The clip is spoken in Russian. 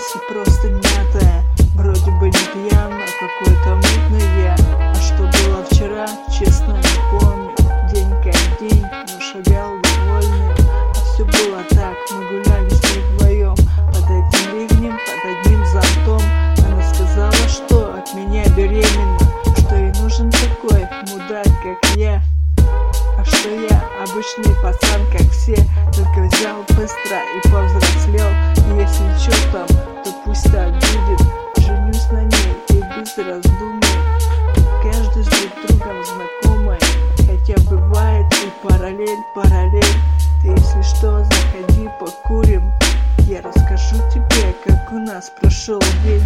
мысли просто мятая Вроде бы не пьян, а какой-то мутный я. А что было вчера, честно не помню. День как день, но шагал довольный. А все было так, мы гуляли с ней вдвоем Под этим ливнем, под одним зонтом. Она сказала, что от меня беременна. Что ей нужен такой мудак, как я. А что я обычный пацан, как все. Только без раздумий Каждый с друг другом знакомый Хотя бывает и параллель, параллель Ты если что, заходи покурим Я расскажу тебе, как у нас прошел день